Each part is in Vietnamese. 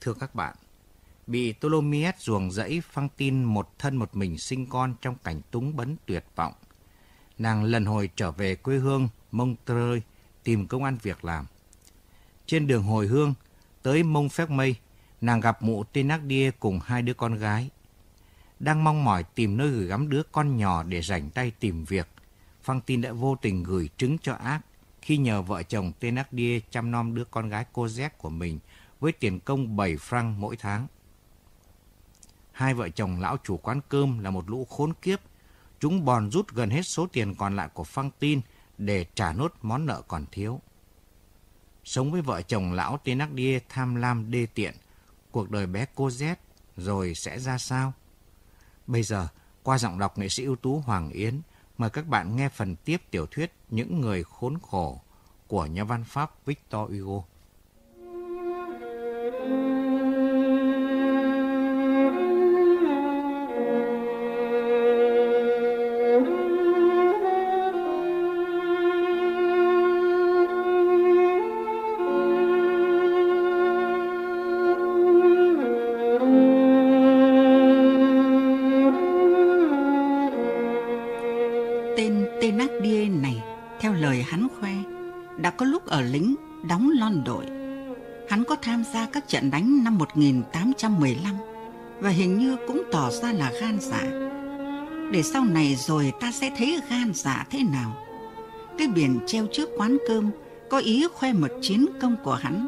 Thưa các bạn, bị Ptolemy ruồng rẫy phăng tin một thân một mình sinh con trong cảnh túng bấn tuyệt vọng. Nàng lần hồi trở về quê hương Montreux tìm công ăn việc làm. Trên đường hồi hương, tới Mông Phép Mây, nàng gặp mụ Thénardier cùng hai đứa con gái. Đang mong mỏi tìm nơi gửi gắm đứa con nhỏ để rảnh tay tìm việc, Phăng tin đã vô tình gửi trứng cho ác khi nhờ vợ chồng Thénardier chăm nom đứa con gái cô Z của mình với tiền công 7 franc mỗi tháng. Hai vợ chồng lão chủ quán cơm là một lũ khốn kiếp. Chúng bòn rút gần hết số tiền còn lại của Phăng tin để trả nốt món nợ còn thiếu. Sống với vợ chồng lão Thénardier tham lam đê tiện, cuộc đời bé cô Z rồi sẽ ra sao? Bây giờ, qua giọng đọc nghệ sĩ ưu tú Hoàng Yến, mời các bạn nghe phần tiếp tiểu thuyết Những người khốn khổ của nhà văn Pháp Victor Hugo. Trận đánh năm 1815 và hình như cũng tỏ ra là gan dạ. Để sau này rồi ta sẽ thấy gan dạ thế nào. Cái biển treo trước quán cơm có ý khoe một chiến công của hắn.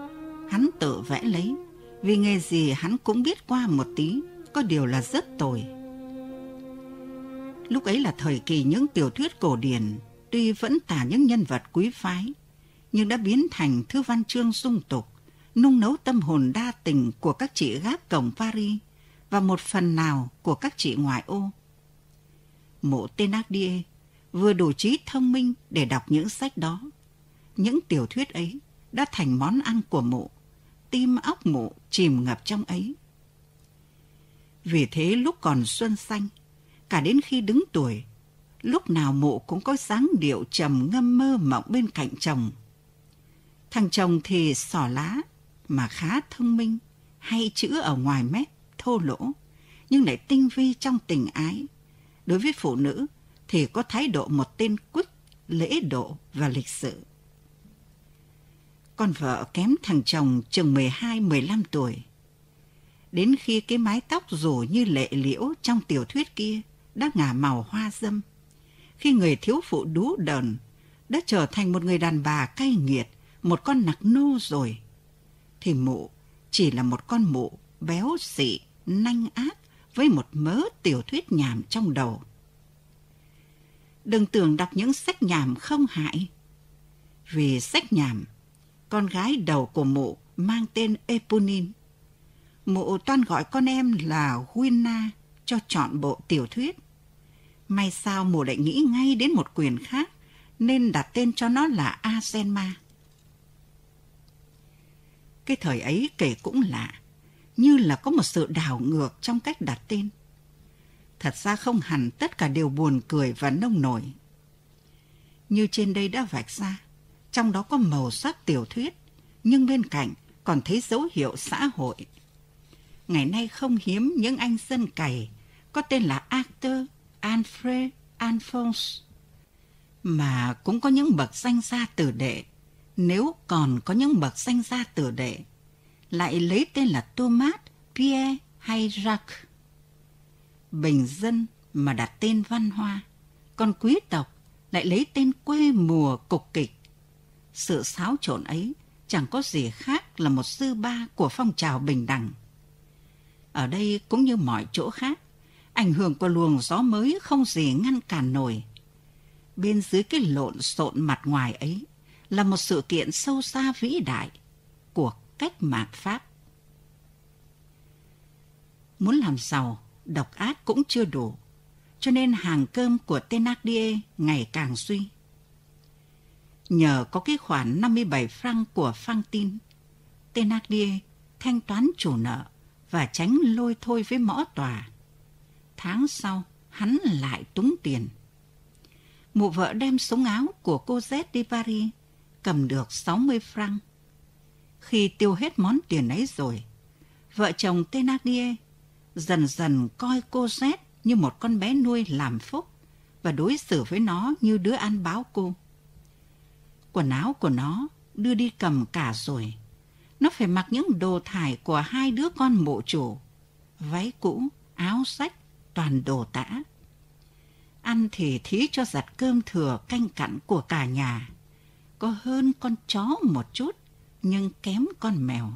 Hắn tự vẽ lấy, vì nghề gì hắn cũng biết qua một tí, có điều là rất tồi. Lúc ấy là thời kỳ những tiểu thuyết cổ điển, tuy vẫn tả những nhân vật quý phái, nhưng đã biến thành thư văn chương dung tục, nung nấu tâm hồn đa tình của các chị gác cổng Paris và một phần nào của các chị ngoại ô. Mộ Thénardier vừa đủ trí thông minh để đọc những sách đó. Những tiểu thuyết ấy đã thành món ăn của mộ, tim óc mộ chìm ngập trong ấy. Vì thế lúc còn xuân xanh, cả đến khi đứng tuổi, lúc nào mộ cũng có dáng điệu trầm ngâm mơ mộng bên cạnh chồng Thằng chồng thì sỏ lá, mà khá thông minh, hay chữ ở ngoài mép, thô lỗ, nhưng lại tinh vi trong tình ái. Đối với phụ nữ thì có thái độ một tên quýt, lễ độ và lịch sự. Con vợ kém thằng chồng chừng 12-15 tuổi. Đến khi cái mái tóc rủ như lệ liễu trong tiểu thuyết kia đã ngả màu hoa dâm. Khi người thiếu phụ đú đờn đã trở thành một người đàn bà cay nghiệt, một con nặc nô rồi, thì mụ chỉ là một con mụ béo xị, nanh ác với một mớ tiểu thuyết nhảm trong đầu. Đừng tưởng đọc những sách nhảm không hại. Vì sách nhảm, con gái đầu của mụ mang tên Eponin. Mụ toan gọi con em là Winna cho chọn bộ tiểu thuyết. May sao mụ lại nghĩ ngay đến một quyền khác nên đặt tên cho nó là Azenma. Cái thời ấy kể cũng lạ, như là có một sự đảo ngược trong cách đặt tên. Thật ra không hẳn tất cả đều buồn cười và nông nổi. Như trên đây đã vạch ra, trong đó có màu sắc tiểu thuyết, nhưng bên cạnh còn thấy dấu hiệu xã hội. Ngày nay không hiếm những anh dân cày có tên là Arthur, Alfred, Alphonse, mà cũng có những bậc danh gia tử đệ nếu còn có những bậc danh gia tử đệ, lại lấy tên là Thomas, Pierre hay Jacques. Bình dân mà đặt tên văn hoa, còn quý tộc lại lấy tên quê mùa cục kịch. Sự xáo trộn ấy chẳng có gì khác là một sư ba của phong trào bình đẳng. Ở đây cũng như mọi chỗ khác, ảnh hưởng của luồng gió mới không gì ngăn cản nổi. Bên dưới cái lộn xộn mặt ngoài ấy là một sự kiện sâu xa vĩ đại của cách mạng Pháp. Muốn làm giàu, độc ác cũng chưa đủ, cho nên hàng cơm của Thénardier ngày càng suy. Nhờ có cái khoản 57 franc của Fantine, Thénardier thanh toán chủ nợ và tránh lôi thôi với mõ tòa. Tháng sau, hắn lại túng tiền. Mụ vợ đem súng áo của cô Z đi Paris cầm được 60 franc. Khi tiêu hết món tiền ấy rồi, vợ chồng Thénardier dần dần coi cô Z như một con bé nuôi làm phúc và đối xử với nó như đứa ăn báo cô. Quần áo của nó đưa đi cầm cả rồi. Nó phải mặc những đồ thải của hai đứa con mộ chủ. Váy cũ, áo sách, toàn đồ tã. Ăn thì thí cho giặt cơm thừa canh cặn của cả nhà. Có hơn con chó một chút, nhưng kém con mèo.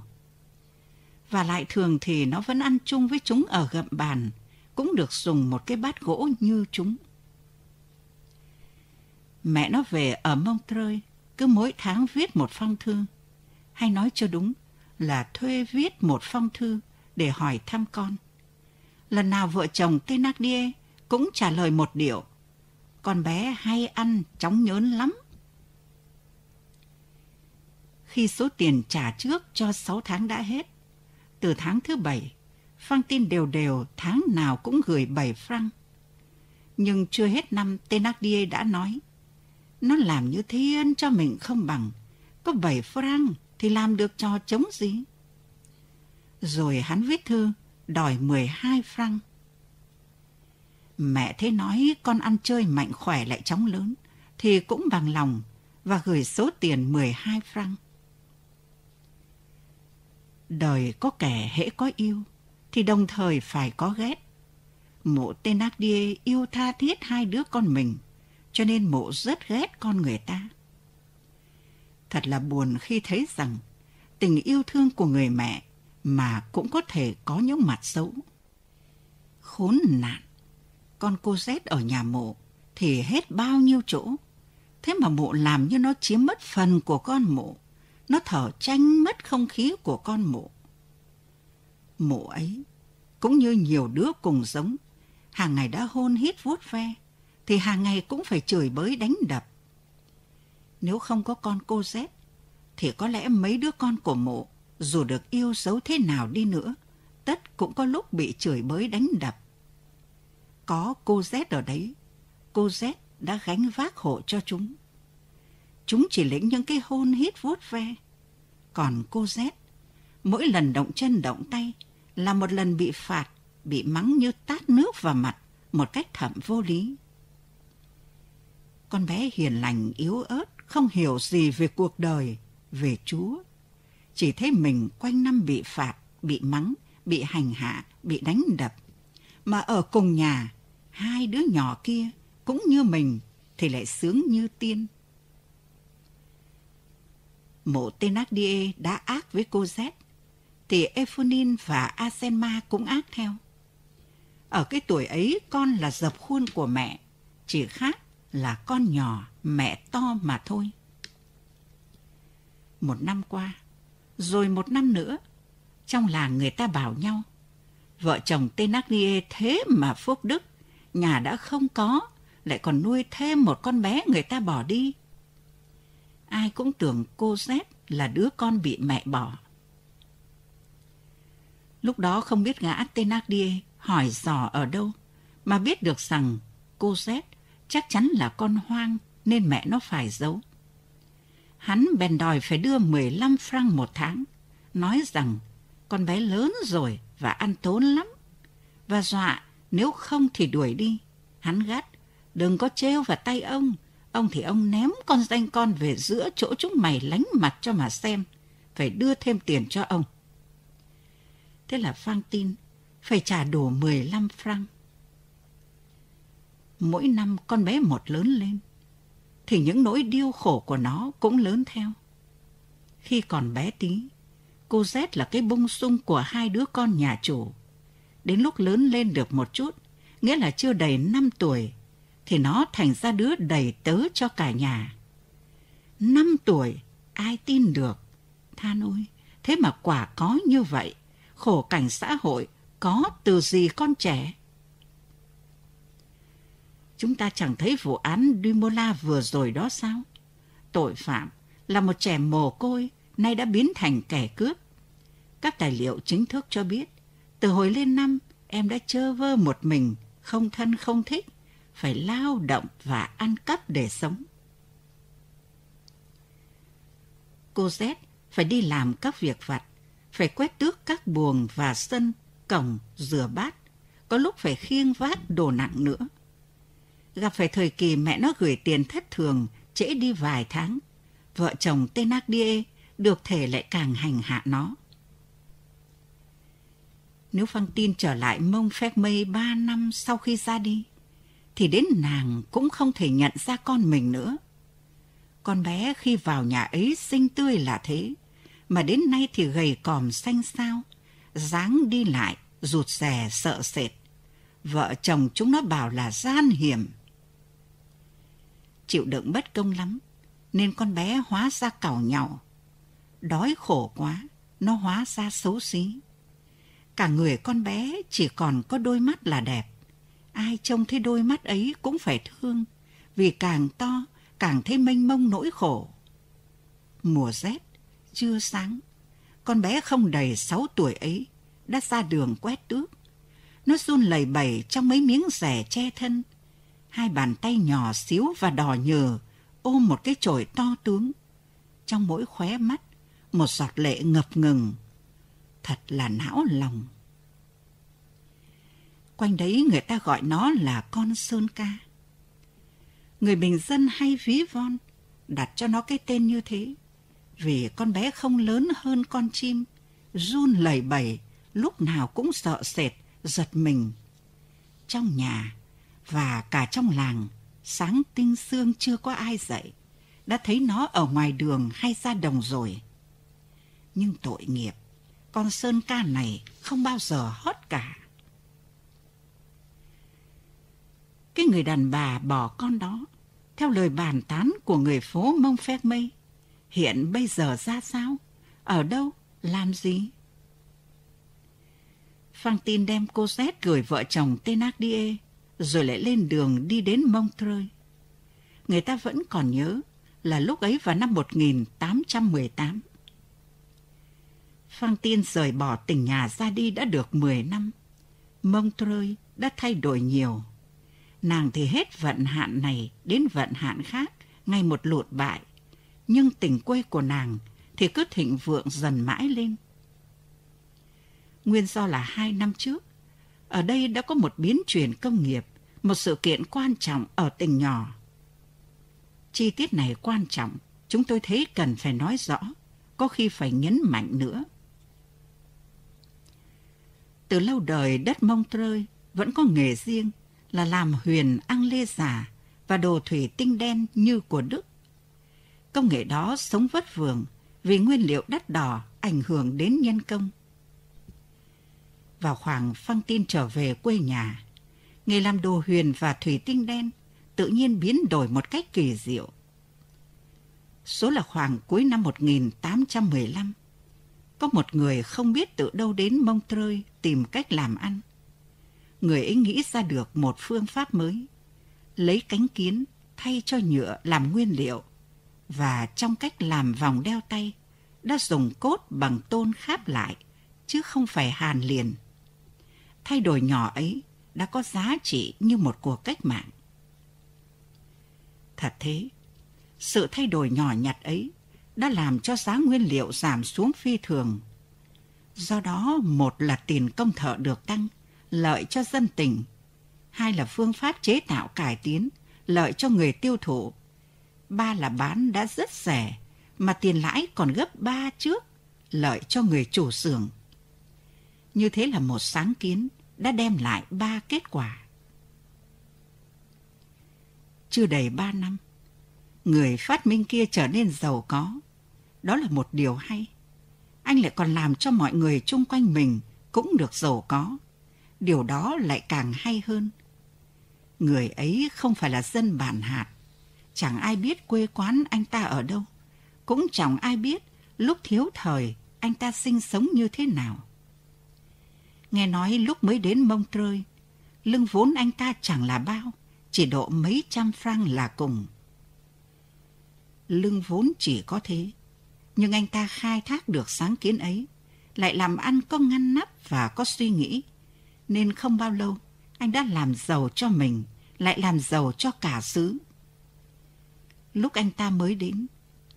Và lại thường thì nó vẫn ăn chung với chúng ở gậm bàn, cũng được dùng một cái bát gỗ như chúng. Mẹ nó về ở Montreux, cứ mỗi tháng viết một phong thư. Hay nói cho đúng là thuê viết một phong thư để hỏi thăm con. Lần nào vợ chồng Thénardier cũng trả lời một điệu. Con bé hay ăn, chóng nhớn lắm. Khi số tiền trả trước cho 6 tháng đã hết, từ tháng thứ bảy, Phăng tin đều đều tháng nào cũng gửi 7 franc. Nhưng chưa hết năm, Thénardier đã nói, nó làm như thiên cho mình không bằng, có 7 franc thì làm được cho chống gì? Rồi hắn viết thư, đòi 12 franc. Mẹ thế nói con ăn chơi mạnh khỏe lại chóng lớn, thì cũng bằng lòng và gửi số tiền 12 franc. Đời có kẻ hễ có yêu, thì đồng thời phải có ghét. Mộ Thénardier yêu tha thiết hai đứa con mình, cho nên mộ rất ghét con người ta. Thật là buồn khi thấy rằng tình yêu thương của người mẹ mà cũng có thể có những mặt xấu. Khốn nạn, con cô Z ở nhà mộ thì hết bao nhiêu chỗ. Thế mà mộ làm như nó chiếm mất phần của con mộ. Nó thở tranh mất không khí của con mụ. mụ ấy, cũng như nhiều đứa cùng giống, hàng ngày đã hôn hít vuốt ve, thì hàng ngày cũng phải chửi bới đánh đập. Nếu không có con cô Z, thì có lẽ mấy đứa con của mụ dù được yêu dấu thế nào đi nữa, tất cũng có lúc bị chửi bới đánh đập. Có cô Z ở đấy, cô Z đã gánh vác hộ cho chúng. Chúng chỉ lĩnh những cái hôn hít vuốt ve. Còn cô Z, mỗi lần động chân động tay là một lần bị phạt, bị mắng như tát nước vào mặt một cách thậm vô lý. Con bé hiền lành yếu ớt, không hiểu gì về cuộc đời, về Chúa. Chỉ thấy mình quanh năm bị phạt, bị mắng, bị hành hạ, bị đánh đập. Mà ở cùng nhà, hai đứa nhỏ kia cũng như mình thì lại sướng như tiên. Mộ Thénardier đã ác với cô Z, thì Ephonin và Asenma cũng ác theo. Ở cái tuổi ấy con là dập khuôn của mẹ, chỉ khác là con nhỏ, mẹ to mà thôi. Một năm qua, rồi một năm nữa, trong làng người ta bảo nhau, vợ chồng Thénardier thế mà phúc đức, nhà đã không có, lại còn nuôi thêm một con bé người ta bỏ đi. Ai cũng tưởng cô Z là đứa con bị mẹ bỏ. Lúc đó không biết gã Thénardier hỏi dò ở đâu, mà biết được rằng cô Z chắc chắn là con hoang nên mẹ nó phải giấu. Hắn bèn đòi phải đưa 15 franc một tháng, nói rằng con bé lớn rồi và ăn tốn lắm. Và dọa nếu không thì đuổi đi. Hắn gắt, đừng có trêu vào tay ông. Ông thì ông ném con danh con về giữa chỗ chúng mày lánh mặt cho mà xem. Phải đưa thêm tiền cho ông. Thế là Phang tin phải trả đủ 15 franc. Mỗi năm con bé một lớn lên, thì những nỗi điêu khổ của nó cũng lớn theo. Khi còn bé tí, cô Z là cái bung sung của hai đứa con nhà chủ. Đến lúc lớn lên được một chút, nghĩa là chưa đầy 5 tuổi, thì nó thành ra đứa đầy tớ cho cả nhà. năm tuổi, ai tin được? Than ôi, thế mà quả có như vậy, khổ cảnh xã hội có từ gì con trẻ. Chúng ta chẳng thấy vụ án Dumola vừa rồi đó sao? Tội phạm là một trẻ mồ côi, nay đã biến thành kẻ cướp. Các tài liệu chính thức cho biết, từ hồi lên năm, em đã chơ vơ một mình, không thân không thích, phải lao động và ăn cắp để sống. Cô Z phải đi làm các việc vặt, phải quét tước các buồng và sân, cổng, rửa bát, có lúc phải khiêng vác đồ nặng nữa. Gặp phải thời kỳ mẹ nó gửi tiền thất thường, trễ đi vài tháng, vợ chồng Thénardier được thể lại càng hành hạ nó. Nếu Phăng tin trở lại mông phép mây ba năm sau khi ra đi, thì đến nàng cũng không thể nhận ra con mình nữa. Con bé khi vào nhà ấy xinh tươi là thế, mà đến nay thì gầy còm xanh xao, dáng đi lại, rụt rè sợ sệt. Vợ chồng chúng nó bảo là gian hiểm. Chịu đựng bất công lắm, nên con bé hóa ra cào nhậu. Đói khổ quá, nó hóa ra xấu xí. Cả người con bé chỉ còn có đôi mắt là đẹp. Ai trông thấy đôi mắt ấy cũng phải thương, vì càng to càng thấy mênh mông nỗi khổ. Mùa rét, chưa sáng, con bé không đầy sáu tuổi ấy đã ra đường quét tước. Nó run lẩy bẩy trong mấy miếng rẻ che thân. Hai bàn tay nhỏ xíu và đỏ nhờ ôm một cái chổi to tướng. Trong mỗi khóe mắt, một giọt lệ ngập ngừng. Thật là não lòng. Quanh đấy người ta gọi nó là con sơn ca. Người bình dân hay ví von, đặt cho nó cái tên như thế. Vì con bé không lớn hơn con chim, run lẩy bẩy, lúc nào cũng sợ sệt, giật mình. Trong nhà và cả trong làng, sáng tinh sương chưa có ai dậy, đã thấy nó ở ngoài đường hay ra đồng rồi. Nhưng tội nghiệp, con Sơn ca này không bao giờ hót cả. Cái người đàn bà bỏ con đó, theo lời bàn tán của người phố Mông Phép Mây, hiện bây giờ ra sao? Ở đâu? Làm gì? Phang tin đem cô Z gửi vợ chồng Thénardier, rồi lại lên đường đi đến Montreuil. Người ta vẫn còn nhớ là lúc ấy vào năm 1818. Phang tin rời bỏ tỉnh nhà ra đi đã được 10 năm. Montreuil đã thay đổi nhiều. Nàng thì hết vận hạn này đến vận hạn khác, ngay một lụt bại. Nhưng tỉnh quê của nàng thì cứ thịnh vượng dần mãi lên. Nguyên do là hai năm trước, ở đây đã có một biến chuyển công nghiệp, một sự kiện quan trọng ở tỉnh nhỏ. Chi tiết này quan trọng, chúng tôi thấy cần phải nói rõ, có khi phải nhấn mạnh nữa. Từ lâu đời đất mông trơi vẫn có nghề riêng là làm huyền ăn lê giả và đồ thủy tinh đen như của Đức. Công nghệ đó sống vất vưởng vì nguyên liệu đắt đỏ ảnh hưởng đến nhân công. Vào khoảng phăng tin trở về quê nhà, nghề làm đồ huyền và thủy tinh đen tự nhiên biến đổi một cách kỳ diệu. Số là khoảng cuối năm 1815, có một người không biết từ đâu đến mông trơi tìm cách làm ăn. Người ấy nghĩ ra được một phương pháp mới, lấy cánh kiến thay cho nhựa làm nguyên liệu và trong cách làm vòng đeo tay đã dùng cốt bằng tôn kháp lại chứ không phải hàn liền. Thay đổi nhỏ ấy đã có giá trị như một cuộc cách mạng. Thật thế, sự thay đổi nhỏ nhặt ấy đã làm cho giá nguyên liệu giảm xuống phi thường. Do đó, một là tiền công thợ được tăng, lợi cho dân tỉnh. Hai là phương pháp chế tạo cải tiến, lợi cho người tiêu thụ. Ba là bán đã rất rẻ, mà tiền lãi còn gấp ba trước, lợi cho người chủ xưởng. Như thế là một sáng kiến đã đem lại ba kết quả. Chưa đầy ba năm, người phát minh kia trở nên giàu có. Đó là một điều hay. Anh lại còn làm cho mọi người chung quanh mình cũng được giàu có. Điều đó lại càng hay hơn. Người ấy không phải là dân bản hạt. Chẳng ai biết quê quán anh ta ở đâu. Cũng chẳng ai biết lúc thiếu thời anh ta sinh sống như thế nào. Nghe nói lúc mới đến mông trơi, lưng vốn anh ta chẳng là bao, chỉ độ mấy trăm franc là cùng. Lưng vốn chỉ có thế, nhưng anh ta khai thác được sáng kiến ấy, lại làm ăn có ngăn nắp và có suy nghĩ, nên không bao lâu anh đã làm giàu cho mình, lại làm giàu cho cả xứ. Lúc anh ta mới đến,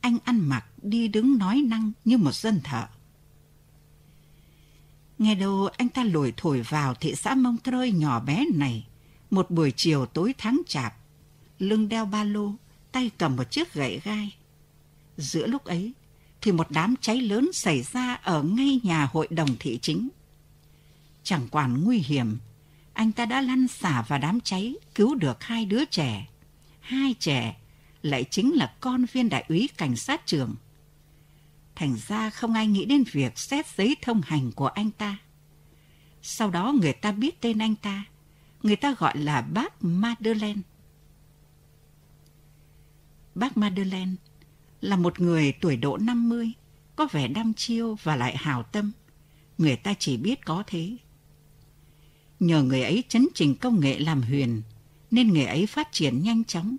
anh ăn mặc đi đứng nói năng như một dân thợ. Nghe đâu anh ta lủi thổi vào thị xã Mông Trơi nhỏ bé này, một buổi chiều tối tháng chạp, lưng đeo ba lô, tay cầm một chiếc gậy gai. Giữa lúc ấy, thì một đám cháy lớn xảy ra ở ngay nhà hội đồng thị chính. Chẳng quản nguy hiểm, anh ta đã lăn xả vào đám cháy, cứu được hai đứa trẻ. Hai trẻ lại chính là con viên đại úy cảnh sát trưởng. Thành ra không ai nghĩ đến việc xét giấy thông hành của anh ta. Sau đó người ta biết tên anh ta, người ta gọi là bác Madeleine. Bác Madeleine là một người tuổi độ 50, có vẻ đăm chiêu và lại hào tâm. Người ta chỉ biết có thế. Nhờ người ấy chấn trình công nghệ làm huyền, nên người ấy phát triển nhanh chóng.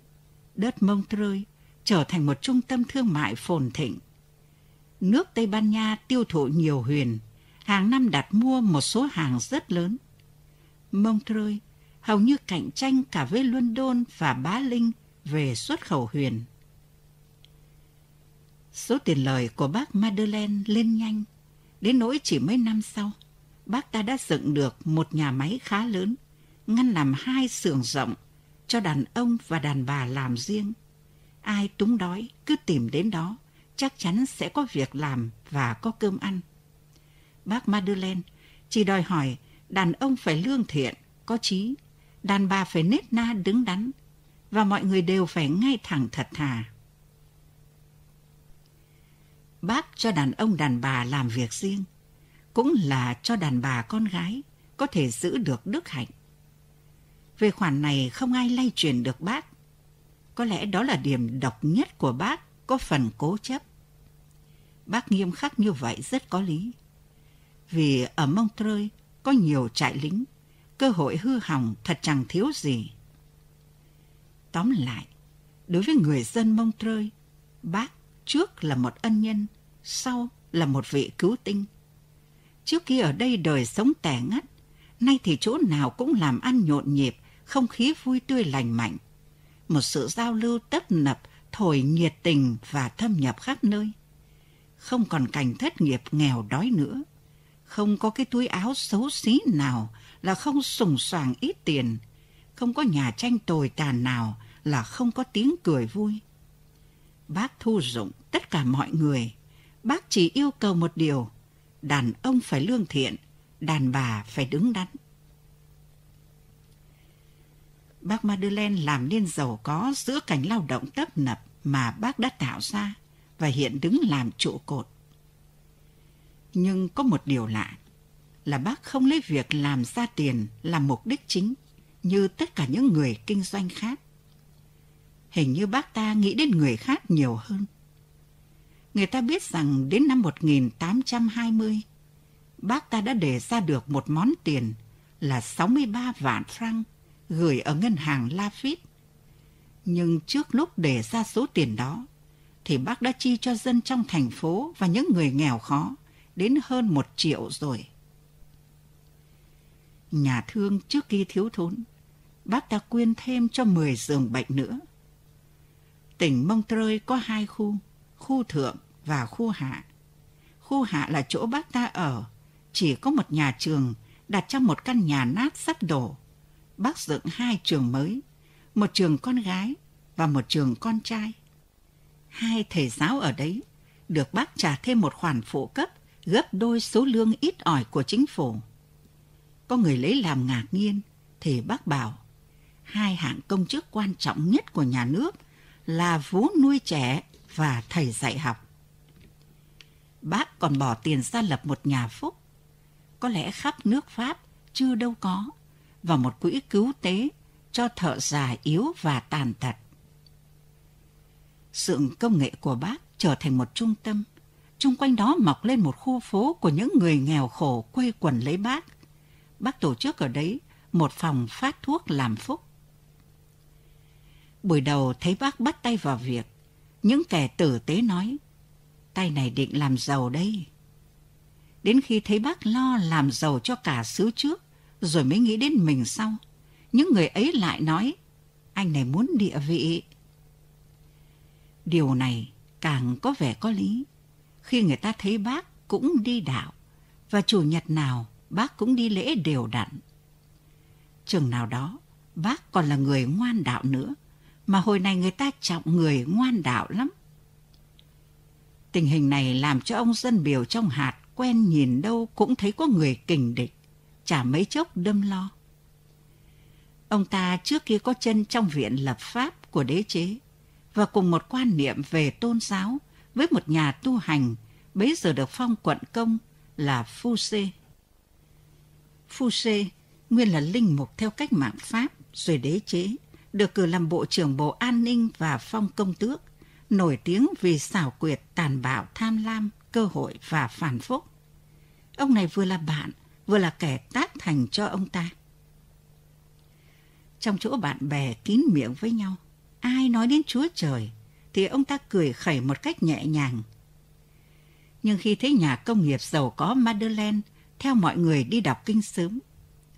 Đất mông trơi trở thành một trung tâm thương mại phồn thịnh. Nước Tây Ban Nha tiêu thụ nhiều huyền, hàng năm đặt mua một số hàng rất lớn. Mông trơi hầu như cạnh tranh cả với London và Bá Linh về xuất khẩu huyền. Số tiền lời của bác Madeleine lên nhanh, đến nỗi chỉ mấy năm sau, bác ta đã dựng được một nhà máy khá lớn, ngăn làm hai xưởng rộng cho đàn ông và đàn bà làm riêng. Ai túng đói cứ tìm đến đó, chắc chắn sẽ có việc làm và có cơm ăn. Bác Madeleine chỉ đòi hỏi đàn ông phải lương thiện, có trí, đàn bà phải nết na đứng đắn, và mọi người đều phải ngay thẳng thật thà. Bác cho đàn ông đàn bà làm việc riêng, cũng là cho đàn bà con gái có thể giữ được đức hạnh. Về khoản này không ai lay truyền được bác. Có lẽ đó là điểm độc nhất của bác, có phần cố chấp. Bác nghiêm khắc như vậy rất có lý. Vì ở Montreux có nhiều trại lính, cơ hội hư hỏng thật chẳng thiếu gì. Tóm lại, đối với người dân Montreux, bác trước là một ân nhân, sau là một vị cứu tinh. Trước kia ở đây đời sống tẻ ngắt, nay thì chỗ nào cũng làm ăn nhộn nhịp, không khí vui tươi lành mạnh. Một sự giao lưu tấp nập, thổi nhiệt tình và thâm nhập khắp nơi. Không còn cảnh thất nghiệp nghèo đói nữa. Không có cái túi áo xấu xí nào là không sùng soàng ít tiền. Không có nhà tranh tồi tàn nào là không có tiếng cười vui. Bác thu dụng tất cả mọi người. Bác chỉ yêu cầu một điều, đàn ông phải lương thiện, đàn bà phải đứng đắn. Bác Madeleine làm nên giàu có giữa cảnh lao động tấp nập mà bác đã tạo ra và hiện đứng làm trụ cột. Nhưng có một điều lạ là bác không lấy việc làm ra tiền làm mục đích chính như tất cả những người kinh doanh khác. Hình như bác ta nghĩ đến người khác nhiều hơn. Người ta biết rằng đến năm 1820, bác ta đã để ra được một món tiền là 63 vạn franc gửi ở ngân hàng Lafitte. Nhưng trước lúc để ra số tiền đó, thì bác đã chi cho dân trong thành phố và những người nghèo khó đến hơn một triệu rồi. Nhà thương trước khi thiếu thốn, bác ta quyên thêm cho 10 giường bệnh nữa. Tỉnh Montreux có hai khu, khu thượng và khu hạ. Khu hạ là chỗ bác ta ở, chỉ có một nhà trường đặt trong một căn nhà nát sắp đổ. Bác dựng hai trường mới, một trường con gái và một trường con trai. Hai thầy giáo ở đấy được bác trả thêm một khoản phụ cấp gấp đôi số lương ít ỏi của chính phủ. Có người lấy làm ngạc nhiên thì bác bảo hai hạng công chức quan trọng nhất của nhà nước là vú nuôi trẻ và thầy dạy học. Bác còn bỏ tiền ra lập một nhà phúc, có lẽ khắp nước Pháp chưa đâu có, và một quỹ cứu tế cho thợ già yếu và tàn tật. Sự công nghệ của bác trở thành một trung tâm, chung quanh đó mọc lên một khu phố của những người nghèo khổ quê quần lấy bác. Bác tổ chức ở đấy một phòng phát thuốc làm phúc. Buổi đầu thấy bác bắt tay vào việc, những kẻ tử tế nói, tay này định làm giàu đây. Đến khi thấy bác lo làm giàu cho cả xứ trước, rồi mới nghĩ đến mình sau, những người ấy lại nói, anh này muốn địa vị. Điều này càng có vẻ có lý, khi người ta thấy bác cũng đi đạo, và chủ nhật nào bác cũng đi lễ đều đặn. Chừng nào đó, bác còn là người ngoan đạo nữa, mà hồi này người ta trọng người ngoan đạo lắm. Tình hình này làm cho ông dân biểu trong hạt quen nhìn đâu cũng thấy có người kình địch, chả mấy chốc đâm lo. Ông ta trước kia có chân trong viện lập pháp của đế chế và cùng một quan niệm về tôn giáo với một nhà tu hành bấy giờ được phong quận công là Phu Sê. Phu Sê nguyên là linh mục theo cách mạng Pháp rồi đế chế, được cử làm bộ trưởng bộ an ninh và phong công tước, nổi tiếng vì xảo quyệt, tàn bạo, tham lam, cơ hội và phản phúc. Ông này vừa là bạn, vừa là kẻ tác thành cho ông ta. Trong chỗ bạn bè kín miệng với nhau, ai nói đến Chúa Trời thì ông ta cười khẩy một cách nhẹ nhàng. Nhưng khi thấy nhà công nghiệp giàu có Madeleine theo mọi người đi đọc kinh sớm,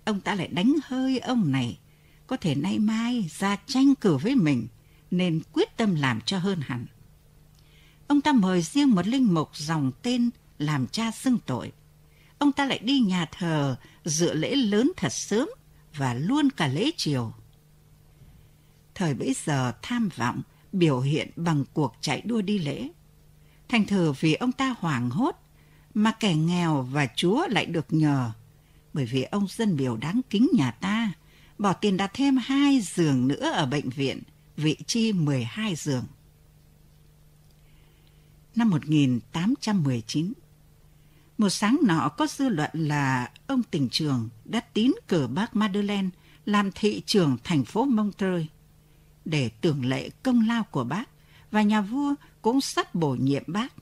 ông ta lại đánh hơi ông này, có thể nay mai ra tranh cử với mình, nên quyết tâm làm cho hơn hẳn. Ông ta mời riêng một linh mục dòng tên làm cha xưng tội. Ông ta lại đi nhà thờ dự lễ lớn thật sớm và luôn cả lễ chiều. Thời bấy giờ tham vọng biểu hiện bằng cuộc chạy đua đi lễ. Thành thử vì ông ta hoảng hốt mà kẻ nghèo và Chúa lại được nhờ bởi vì ông dân biểu đáng kính nhà ta bỏ tiền đặt thêm hai giường nữa ở bệnh viện, vị chi 12 giường. Năm 1819, một sáng nọ có dư luận là ông tỉnh trường đã tín cử bác Madeleine làm thị trưởng thành phố Montreux để tưởng lệ công lao của bác và nhà vua cũng sắp bổ nhiệm bác.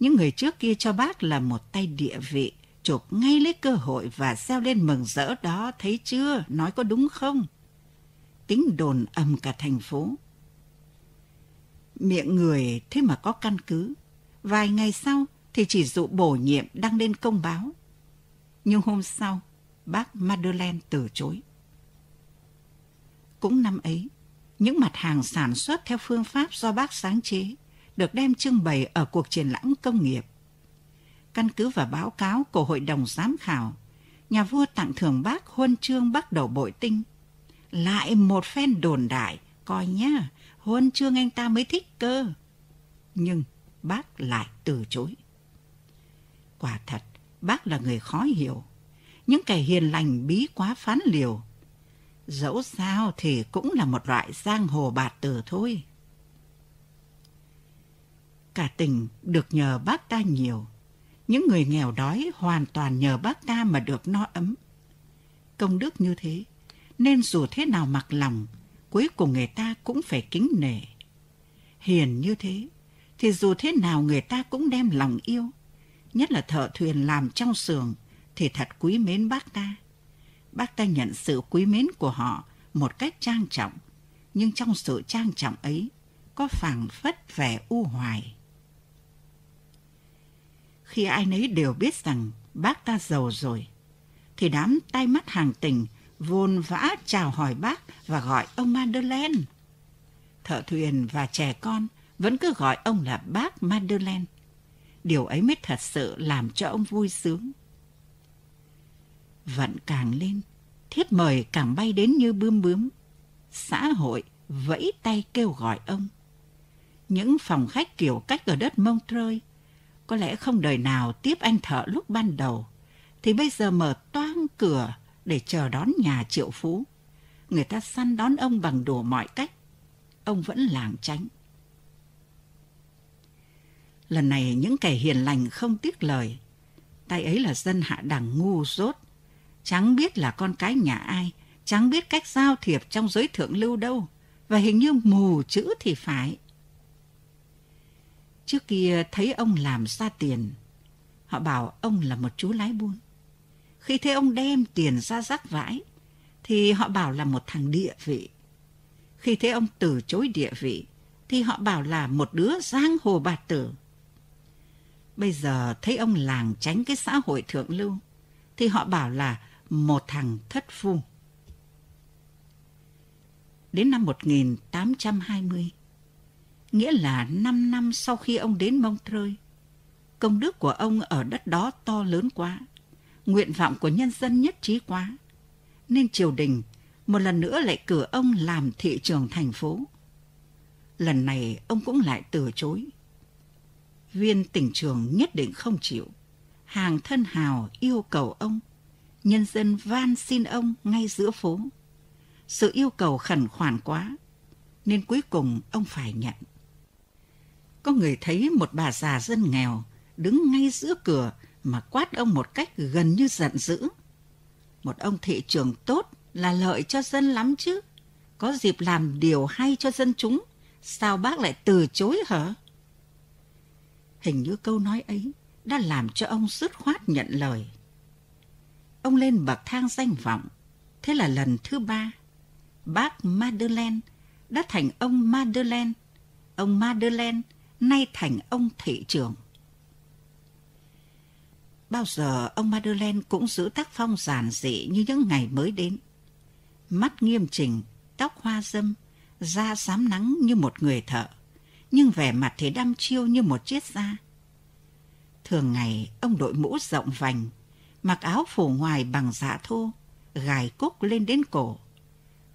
Những người trước kia cho bác là một tay địa vị chụp ngay lấy cơ hội và reo lên mừng rỡ đó, thấy chưa, nói có đúng không? Tính đồn ầm cả thành phố. Miệng người thế mà có căn cứ. Vài ngày sau thì chỉ dụ bổ nhiệm đăng lên công báo. Nhưng hôm sau, bác Madeleine từ chối. Cũng năm ấy, những mặt hàng sản xuất theo phương pháp do bác sáng chế được đem trưng bày ở cuộc triển lãm công nghiệp Căn cứ vào báo cáo của Hội đồng Giám khảo, nhà vua tặng thưởng bác huân chương bắt đầu bội tinh. Lại một phen đồn đại, coi nhá, huân chương anh ta mới thích cơ. Nhưng bác lại từ chối. Quả thật, bác là người khó hiểu. Những kẻ hiền lành bí quá phán liều. Dẫu sao thì cũng là một loại giang hồ bạt tử thôi. Cả tình được nhờ bác ta nhiều những người nghèo đói hoàn toàn nhờ bác ta mà được no ấm. Công đức như thế, nên dù thế nào mặc lòng, cuối cùng người ta cũng phải kính nể. Hiền như thế, thì dù thế nào người ta cũng đem lòng yêu. Nhất là thợ thuyền làm trong xưởng thì thật quý mến bác ta. Bác ta nhận sự quý mến của họ một cách trang trọng, nhưng trong sự trang trọng ấy có phảng phất vẻ u hoài khi ai nấy đều biết rằng bác ta giàu rồi, thì đám tay mắt hàng tình vồn vã chào hỏi bác và gọi ông Madeleine. Thợ thuyền và trẻ con vẫn cứ gọi ông là bác Madeleine. Điều ấy mới thật sự làm cho ông vui sướng. Vận càng lên, thiếp mời càng bay đến như bướm bướm. Xã hội vẫy tay kêu gọi ông. Những phòng khách kiểu cách ở đất Montreux có lẽ không đời nào tiếp anh thợ lúc ban đầu, thì bây giờ mở toang cửa để chờ đón nhà triệu phú. Người ta săn đón ông bằng đủ mọi cách. Ông vẫn làng tránh. Lần này những kẻ hiền lành không tiếc lời. Tay ấy là dân hạ đẳng ngu dốt. Chẳng biết là con cái nhà ai, chẳng biết cách giao thiệp trong giới thượng lưu đâu. Và hình như mù chữ thì phải. Trước kia thấy ông làm ra tiền, họ bảo ông là một chú lái buôn. Khi thấy ông đem tiền ra rác vãi, thì họ bảo là một thằng địa vị. Khi thấy ông từ chối địa vị, thì họ bảo là một đứa giang hồ bạt tử. Bây giờ thấy ông làng tránh cái xã hội thượng lưu, thì họ bảo là một thằng thất phu. Đến năm 1820, nghĩa là 5 năm sau khi ông đến Montreux. Công đức của ông ở đất đó to lớn quá. nguyện vọng của nhân dân nhất trí quá, nên triều đình một lần nữa lại cử ông làm thị trường thành phố. Lần này ông cũng lại từ chối. Viên tỉnh trường nhất định không chịu. Hàng thân hào yêu cầu ông. Nhân dân van xin ông ngay giữa phố. Sự yêu cầu khẩn khoản quá, nên cuối cùng ông phải nhận. Có người thấy một bà già dân nghèo đứng ngay giữa cửa mà quát ông một cách gần như giận dữ. Một ông thị trường tốt là lợi cho dân lắm chứ. Có dịp làm điều hay cho dân chúng, sao bác lại từ chối hả? Hình như câu nói ấy đã làm cho ông dứt khoát nhận lời. Ông lên bậc thang danh vọng, thế là lần thứ ba, bác Madeleine đã thành ông Madeleine, ông Madeleine nay thành ông thị trưởng. Bao giờ ông Madeleine cũng giữ tác phong giản dị như những ngày mới đến. Mắt nghiêm chỉnh, tóc hoa dâm, da xám nắng như một người thợ, nhưng vẻ mặt thì đăm chiêu như một chiếc da. Thường ngày, ông đội mũ rộng vành, mặc áo phủ ngoài bằng dạ thô, gài cúc lên đến cổ.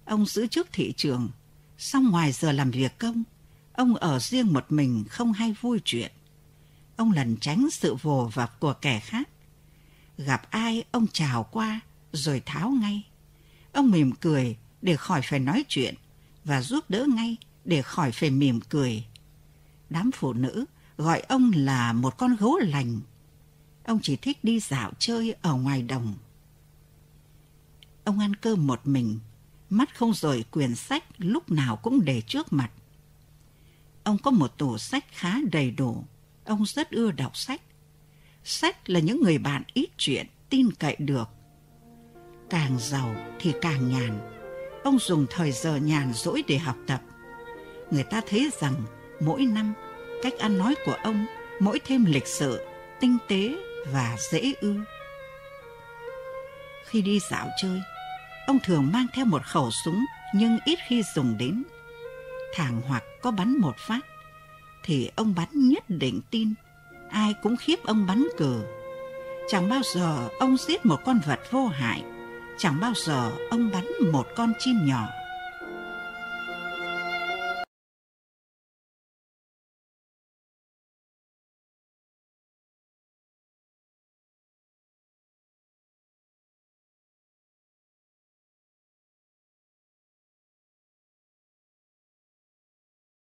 Ông giữ chức thị trường, xong ngoài giờ làm việc công, ông ở riêng một mình không hay vui chuyện. Ông lần tránh sự vồ vập của kẻ khác. Gặp ai ông chào qua rồi tháo ngay. Ông mỉm cười để khỏi phải nói chuyện và giúp đỡ ngay để khỏi phải mỉm cười. Đám phụ nữ gọi ông là một con gấu lành. Ông chỉ thích đi dạo chơi ở ngoài đồng. Ông ăn cơm một mình, mắt không rời quyển sách lúc nào cũng để trước mặt. Ông có một tủ sách khá đầy đủ. Ông rất ưa đọc sách. Sách là những người bạn ít chuyện, tin cậy được. Càng giàu thì càng nhàn. Ông dùng thời giờ nhàn rỗi để học tập. Người ta thấy rằng mỗi năm cách ăn nói của ông mỗi thêm lịch sự, tinh tế và dễ ư. Khi đi dạo chơi, ông thường mang theo một khẩu súng nhưng ít khi dùng đến. Thẳng hoặc có bắn một phát, thì ông bắn nhất định tin. Ai cũng khiếp ông bắn cờ. Chẳng bao giờ ông giết một con vật vô hại. Chẳng bao giờ ông bắn một con chim nhỏ.